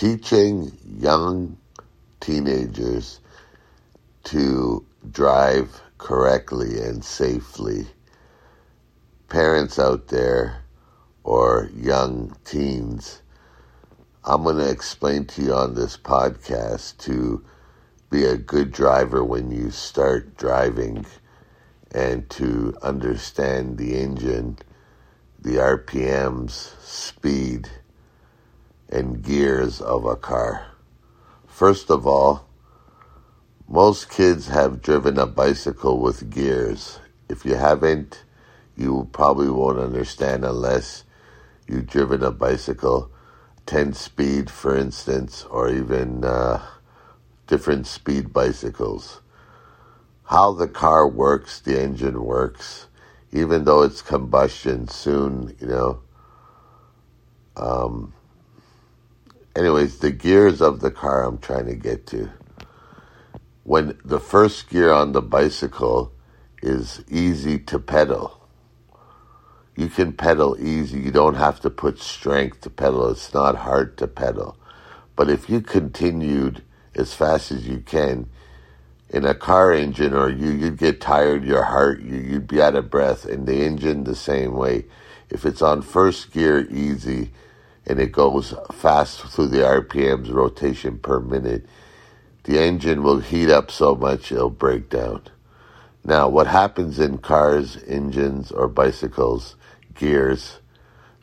teaching young teenagers to drive correctly and safely. Parents out there or young teens, I'm going to explain to you on this podcast to be a good driver when you start driving and to understand the engine, the RPMs, speed, and gears of a car. First of all, most kids have driven a bicycle with gears. If you haven't, you probably won't understand unless you've driven a bicycle 10 speed, for instance, or even uh, different speed bicycles. How the car works, the engine works, even though it's combustion, soon, you know. Um, anyways, the gears of the car I'm trying to get to. When the first gear on the bicycle is easy to pedal. You can pedal easy. You don't have to put strength to pedal. It's not hard to pedal. But if you continued as fast as you can in a car engine or you, you'd get tired, your heart, you, you'd be out of breath. And the engine the same way. If it's on first gear easy, and it goes fast through the RPMs rotation per minute, the engine will heat up so much it'll break down. Now, what happens in cars, engines, or bicycles, gears,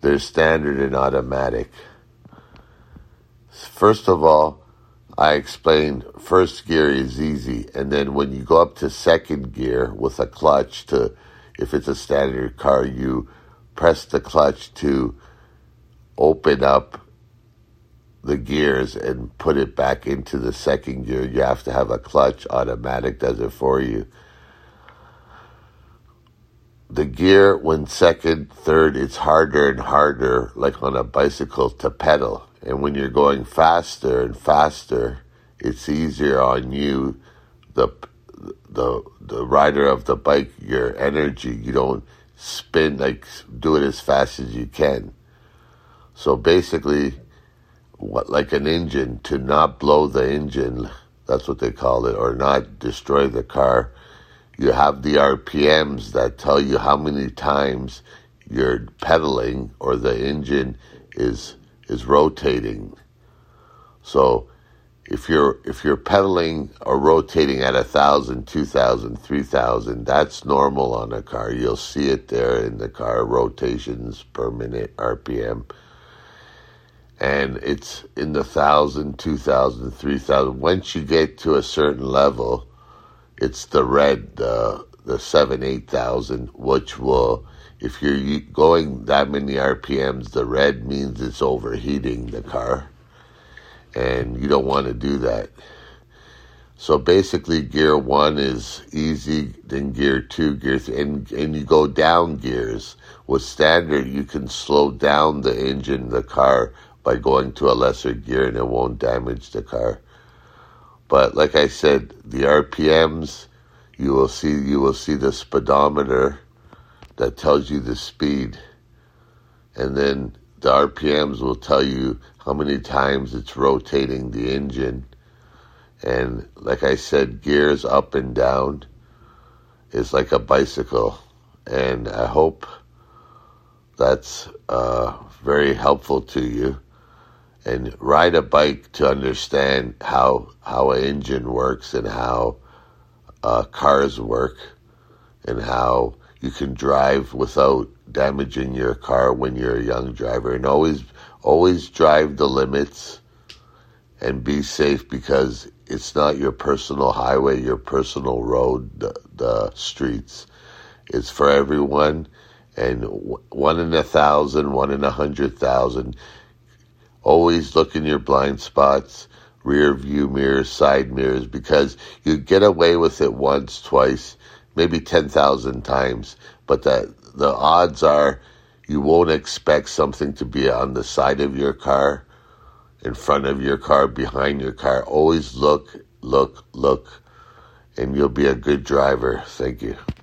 they're standard and automatic. First of all, I explained first gear is easy, and then when you go up to second gear with a clutch to, if it's a standard car, you press the clutch to open up the gears and put it back into the second gear. You have to have a clutch. Automatic does it for you. The gear, when second, third, it's harder and harder, like on a bicycle, to pedal. And when you're going faster and faster, it's easier on you, the the the rider of the bike, your energy. You don't spin like do it as fast as you can. So basically, what like an engine to not blow the engine, that's what they call it, or not destroy the car. You have the RPMs that tell you how many times you're pedaling or the engine is is rotating. So if you're if you're pedaling or rotating at a thousand, two thousand, three thousand, that's normal on a car. You'll see it there in the car rotations per minute RPM and it's in the thousand, two thousand, three thousand. Once you get to a certain level, it's the red, the the seven, eight thousand, which will, if you're going that many RPMs, the red means it's overheating the car, and you don't want to do that. So basically, gear one is easy, then gear two, gear three, and, and you go down gears. With standard, you can slow down the engine, the car, by going to a lesser gear and it won't damage the car. But like I said, the RPMs, you will see you will see the speedometer that tells you the speed. And then the RPMs will tell you how many times it's rotating the engine. And like I said, gears up and down is like a bicycle. And I hope that's uh, very helpful to you and ride a bike to understand how how an engine works and how uh, cars work and how you can drive without damaging your car when you're a young driver. And always always drive the limits and be safe because it's not your personal highway your personal road the, the streets. It's for everyone. And one in a thousand one in a hundred thousand Always look in your blind spots, rear view mirrors, side mirrors, because you get away with it once, twice, maybe 10,000 times, but the, the odds are you won't expect something to be on the side of your car, in front of your car, behind your car. Always look, look, look, and you'll be a good driver. Thank you.